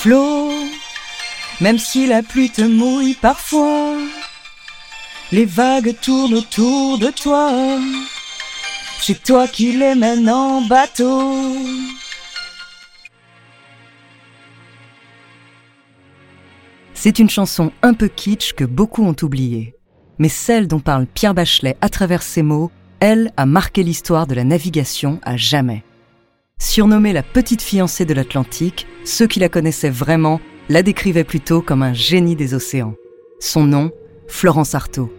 flots, même si la pluie te mouille parfois, les vagues tournent autour de toi. C'est toi qui les mènes en bateau. C'est une chanson un peu kitsch que beaucoup ont oubliée. Mais celle dont parle Pierre Bachelet à travers ses mots, elle a marqué l'histoire de la navigation à jamais. Surnommée la petite fiancée de l'Atlantique, ceux qui la connaissaient vraiment la décrivaient plutôt comme un génie des océans. Son nom, Florence Artaud.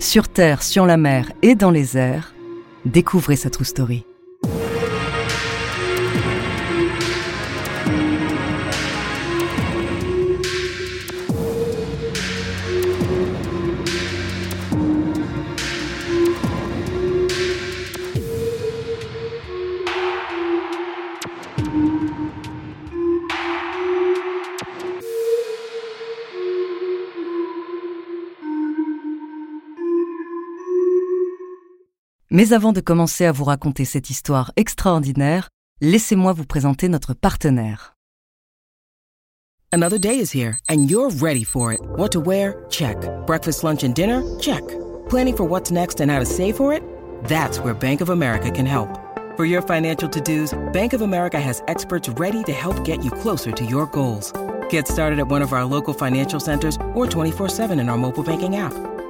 Sur Terre, sur la mer et dans les airs, découvrez sa true story. Mais avant de commencer à vous raconter cette histoire extraordinaire, laissez-moi vous présenter notre partenaire. Another day is here and you're ready for it. What to wear? Check. Breakfast, lunch and dinner? Check. Planning for what's next and how to save for it? That's where Bank of America can help. For your financial to-dos, Bank of America has experts ready to help get you closer to your goals. Get started at one of our local financial centers or 24-7 in our mobile banking app.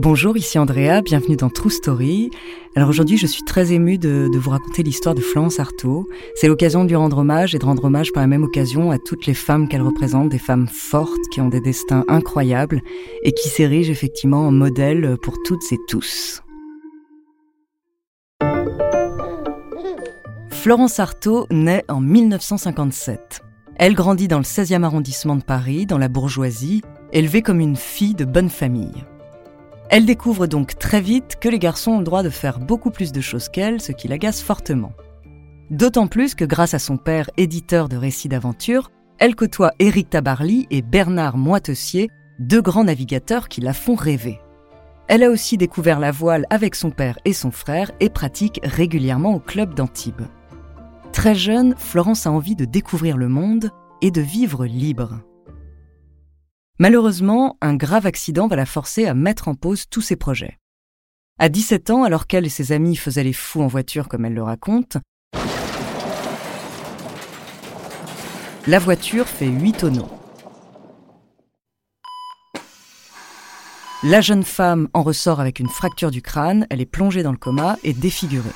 Bonjour, ici Andrea, bienvenue dans True Story. Alors aujourd'hui, je suis très émue de, vous raconter l'histoire de Florence Artaud. C'est l'occasion de lui rendre hommage et de rendre hommage par la même occasion à toutes les femmes qu'elle représente, des femmes fortes qui ont des destins incroyables et qui s'érigent effectivement en modèle pour toutes et tous. Florence Artaud naît en 1957. Elle grandit dans le 16e arrondissement de Paris, dans la bourgeoisie, élevée comme une fille de bonne famille. Elle découvre donc très vite que les garçons ont le droit de faire beaucoup plus de choses qu'elle, ce qui l'agace fortement. D'autant plus que grâce à son père éditeur de récits d'aventure, elle côtoie Éric Tabarly et Bernard Moitessier, deux grands navigateurs qui la font rêver. Elle a aussi découvert la voile avec son père et son frère et pratique régulièrement au club d'Antibes. Très jeune, Florence a envie de découvrir le monde et de vivre libre. Malheureusement, un grave accident va la forcer à mettre en pause tous ses projets. À 17 ans, alors qu'elle et ses amis faisaient les fous en voiture comme elle le raconte, la voiture fait 8 tonneaux. La jeune femme en ressort avec une fracture du crâne, elle est plongée dans le coma et défigurée.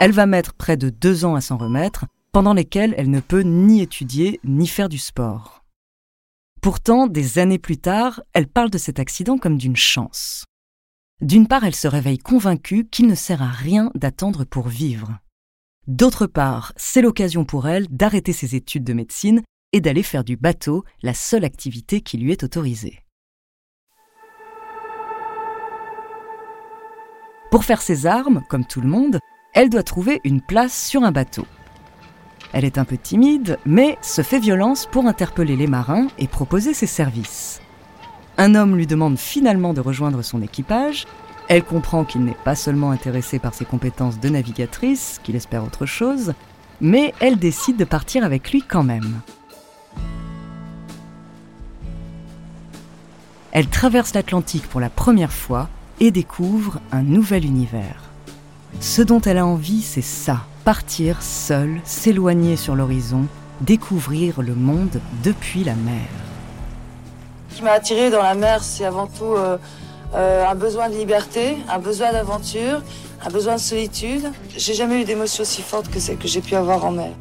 Elle va mettre près de deux ans à s'en remettre, pendant lesquels elle ne peut ni étudier ni faire du sport. Pourtant, des années plus tard, elle parle de cet accident comme d'une chance. D'une part, elle se réveille convaincue qu'il ne sert à rien d'attendre pour vivre. D'autre part, c'est l'occasion pour elle d'arrêter ses études de médecine et d'aller faire du bateau, la seule activité qui lui est autorisée. Pour faire ses armes, comme tout le monde, elle doit trouver une place sur un bateau. Elle est un peu timide, mais se fait violence pour interpeller les marins et proposer ses services. Un homme lui demande finalement de rejoindre son équipage. Elle comprend qu'il n'est pas seulement intéressé par ses compétences de navigatrice, qu'il espère autre chose, mais elle décide de partir avec lui quand même. Elle traverse l'Atlantique pour la première fois et découvre un nouvel univers. Ce dont elle a envie, c'est ça, partir seule, s'éloigner sur l'horizon, découvrir le monde depuis la mer. Ce qui m'a attirée dans la mer, c'est avant tout euh, euh, un besoin de liberté, un besoin d'aventure, un besoin de solitude. J'ai jamais eu d'émotion aussi forte que celle que j'ai pu avoir en mer.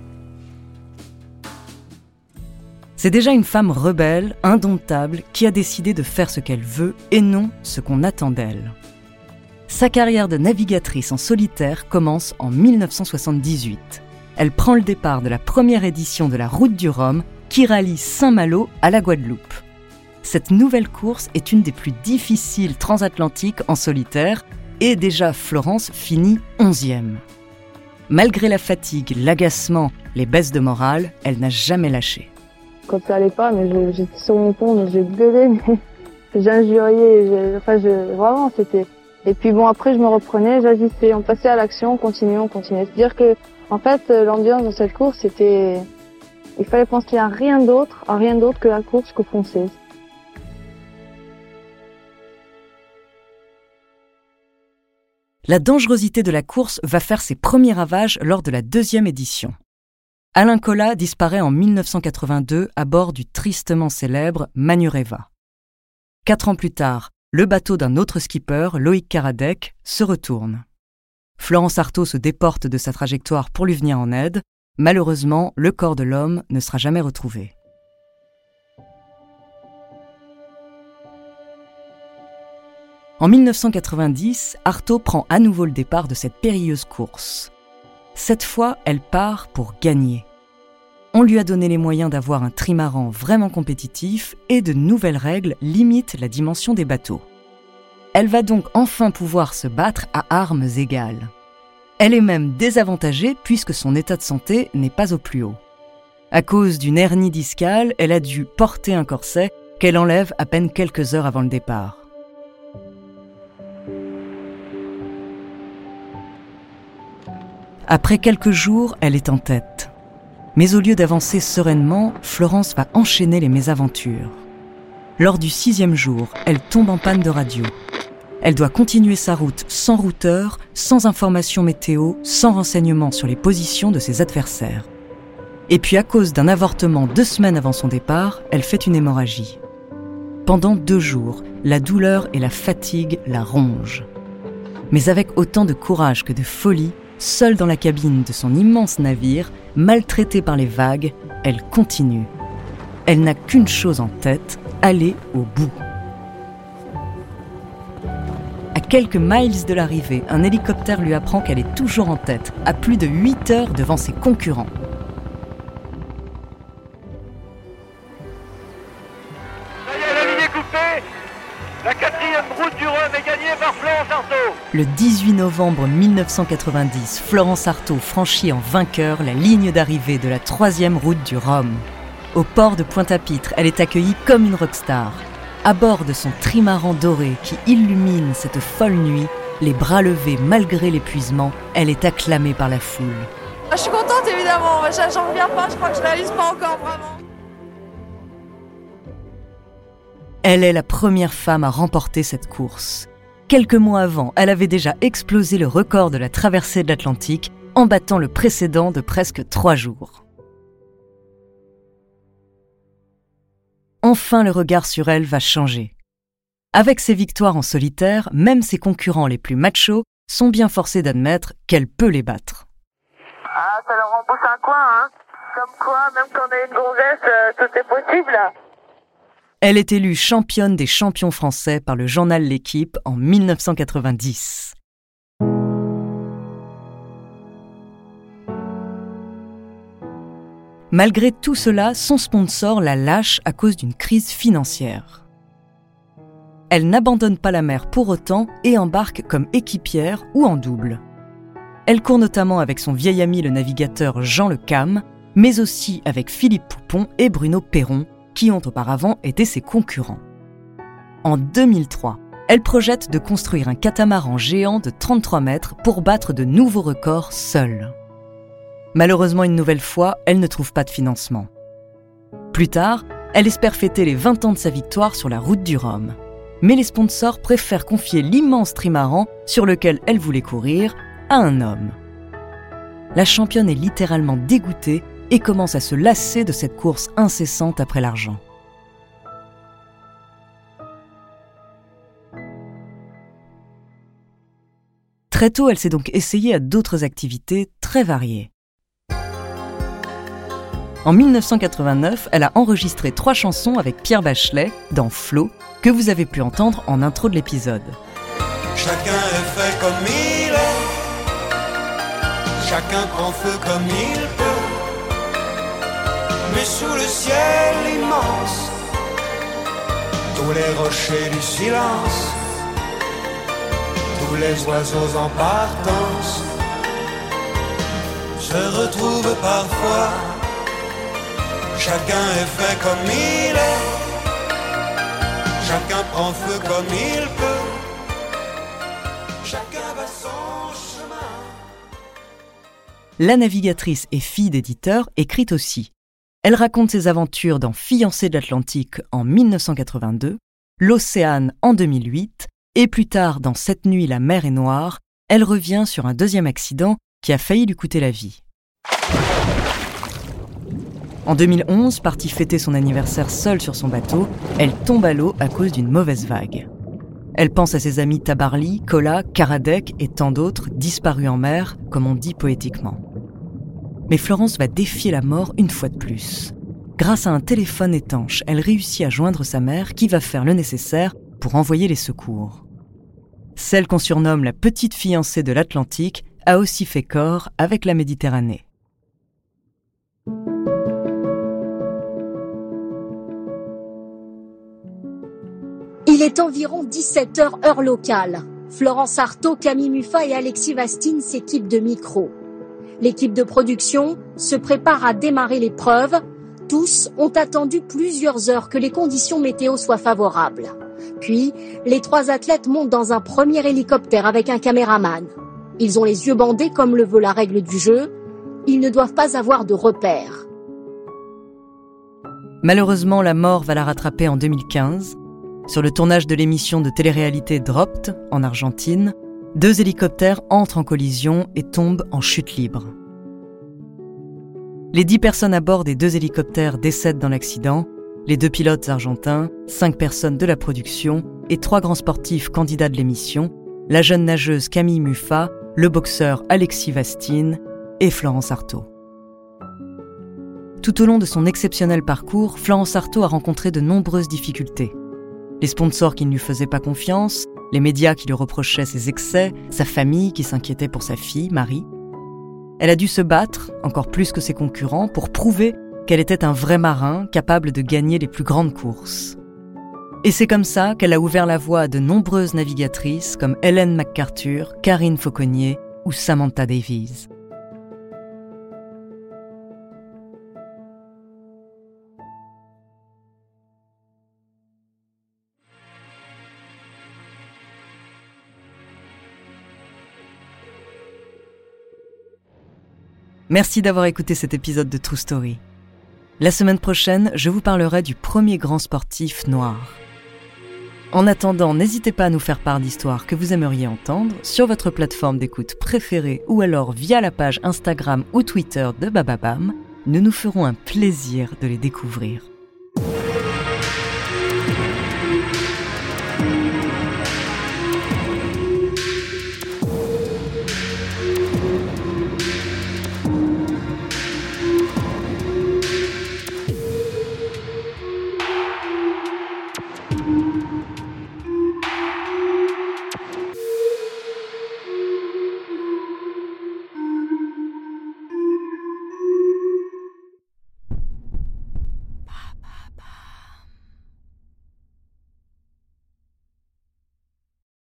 C'est déjà une femme rebelle, indomptable, qui a décidé de faire ce qu'elle veut et non ce qu'on attend d'elle. Sa carrière de navigatrice en solitaire commence en 1978. Elle prend le départ de la première édition de la Route du Rhum qui rallie Saint-Malo à la Guadeloupe. Cette nouvelle course est une des plus difficiles transatlantiques en solitaire et déjà Florence finit 11e. Malgré la fatigue, l'agacement, les baisses de morale, elle n'a jamais lâché quand ça allait pas, j'étais sur mon pont, j'ai gueulé, mais j'injuriais, vraiment, c'était. Et puis bon, après, je me reprenais, j'agissais, on passait à l'action, on continuait, on continuait. C'est-à-dire que, en fait, l'ambiance dans cette course, c'était, il fallait penser à rien d'autre, à rien d'autre que la course que foncer. La dangerosité de la course va faire ses premiers ravages lors de la deuxième édition. Alain Collat disparaît en 1982 à bord du tristement célèbre Manureva. Quatre ans plus tard, le bateau d'un autre skipper, Loïc Karadec, se retourne. Florence Artaud se déporte de sa trajectoire pour lui venir en aide. Malheureusement, le corps de l'homme ne sera jamais retrouvé. En 1990, Artaud prend à nouveau le départ de cette périlleuse course. Cette fois, elle part pour gagner. On lui a donné les moyens d'avoir un trimaran vraiment compétitif et de nouvelles règles limitent la dimension des bateaux. Elle va donc enfin pouvoir se battre à armes égales. Elle est même désavantagée puisque son état de santé n'est pas au plus haut. À cause d'une hernie discale, elle a dû porter un corset qu'elle enlève à peine quelques heures avant le départ. Après quelques jours, elle est en tête. Mais au lieu d'avancer sereinement, Florence va enchaîner les mésaventures. Lors du sixième jour, elle tombe en panne de radio. Elle doit continuer sa route sans routeur, sans information météo, sans renseignements sur les positions de ses adversaires. Et puis à cause d'un avortement deux semaines avant son départ, elle fait une hémorragie. Pendant deux jours, la douleur et la fatigue la rongent. Mais avec autant de courage que de folie, Seule dans la cabine de son immense navire, maltraitée par les vagues, elle continue. Elle n'a qu'une chose en tête, aller au bout. À quelques miles de l'arrivée, un hélicoptère lui apprend qu'elle est toujours en tête, à plus de 8 heures devant ses concurrents. Le 18 novembre 1990, Florence Artaud franchit en vainqueur la ligne d'arrivée de la troisième route du Rhum. Au port de Pointe-à-Pitre, elle est accueillie comme une rockstar. À bord de son trimaran doré qui illumine cette folle nuit, les bras levés malgré l'épuisement, elle est acclamée par la foule. Ah, je suis contente évidemment, j'en reviens pas, je crois que je réalise pas encore vraiment. Elle est la première femme à remporter cette course. Quelques mois avant, elle avait déjà explosé le record de la traversée de l'Atlantique en battant le précédent de presque trois jours. Enfin, le regard sur elle va changer. Avec ses victoires en solitaire, même ses concurrents les plus machos sont bien forcés d'admettre qu'elle peut les battre. Ah, ça leur embauche un coin, hein Comme quoi, même quand on est une gonzesse, euh, tout est possible elle est élue championne des champions français par le journal L'équipe en 1990. Malgré tout cela, son sponsor la lâche à cause d'une crise financière. Elle n'abandonne pas la mer pour autant et embarque comme équipière ou en double. Elle court notamment avec son vieil ami le navigateur Jean Le Cam, mais aussi avec Philippe Poupon et Bruno Perron, qui ont auparavant été ses concurrents. En 2003, elle projette de construire un catamaran géant de 33 mètres pour battre de nouveaux records seule. Malheureusement, une nouvelle fois, elle ne trouve pas de financement. Plus tard, elle espère fêter les 20 ans de sa victoire sur la route du Rhum. Mais les sponsors préfèrent confier l'immense trimaran sur lequel elle voulait courir à un homme. La championne est littéralement dégoûtée et commence à se lasser de cette course incessante après l'argent. Très tôt, elle s'est donc essayée à d'autres activités très variées. En 1989, elle a enregistré trois chansons avec Pierre Bachelet dans Flo, que vous avez pu entendre en intro de l'épisode. Chacun fait comme il est, chacun prend feu comme il peut, mais sous le ciel immense, tous les rochers du silence, tous les oiseaux en partance se retrouvent parfois. Chacun est fait comme il est, chacun prend feu comme il peut, chacun va son chemin. La navigatrice et fille d'éditeur écrit aussi. Elle raconte ses aventures dans Fiancée de l'Atlantique en 1982, L'Océane en 2008, et plus tard dans Cette nuit la mer est noire, elle revient sur un deuxième accident qui a failli lui coûter la vie. En 2011, partie fêter son anniversaire seule sur son bateau, elle tombe à l'eau à cause d'une mauvaise vague. Elle pense à ses amis Tabarly, Kola, Karadec et tant d'autres disparus en mer, comme on dit poétiquement. Mais Florence va défier la mort une fois de plus. Grâce à un téléphone étanche, elle réussit à joindre sa mère qui va faire le nécessaire pour envoyer les secours. Celle qu'on surnomme la petite fiancée de l'Atlantique a aussi fait corps avec la Méditerranée. Il est environ 17h heure locale. Florence Artaud, Camille Muffa et Alexis Vastine s'équipent de micros. L'équipe de production se prépare à démarrer l'épreuve. Tous ont attendu plusieurs heures que les conditions météo soient favorables. Puis, les trois athlètes montent dans un premier hélicoptère avec un caméraman. Ils ont les yeux bandés comme le veut la règle du jeu. Ils ne doivent pas avoir de repères. Malheureusement, la mort va la rattraper en 2015. Sur le tournage de l'émission de télé-réalité Dropped, en Argentine, deux hélicoptères entrent en collision et tombent en chute libre. Les dix personnes à bord des deux hélicoptères décèdent dans l'accident, les deux pilotes argentins, cinq personnes de la production et trois grands sportifs candidats de l'émission, la jeune nageuse Camille Muffa, le boxeur Alexis Vastine et Florence Artaud. Tout au long de son exceptionnel parcours, Florence Artaud a rencontré de nombreuses difficultés. Les sponsors qui ne lui faisaient pas confiance, les médias qui lui reprochaient ses excès, sa famille qui s'inquiétait pour sa fille, Marie. Elle a dû se battre, encore plus que ses concurrents, pour prouver qu'elle était un vrai marin capable de gagner les plus grandes courses. Et c'est comme ça qu'elle a ouvert la voie à de nombreuses navigatrices comme Hélène MacArthur, Karine Fauconnier ou Samantha Davies. Merci d'avoir écouté cet épisode de True Story. La semaine prochaine, je vous parlerai du premier grand sportif noir. En attendant, n'hésitez pas à nous faire part d'histoires que vous aimeriez entendre sur votre plateforme d'écoute préférée ou alors via la page Instagram ou Twitter de Bababam. Nous nous ferons un plaisir de les découvrir.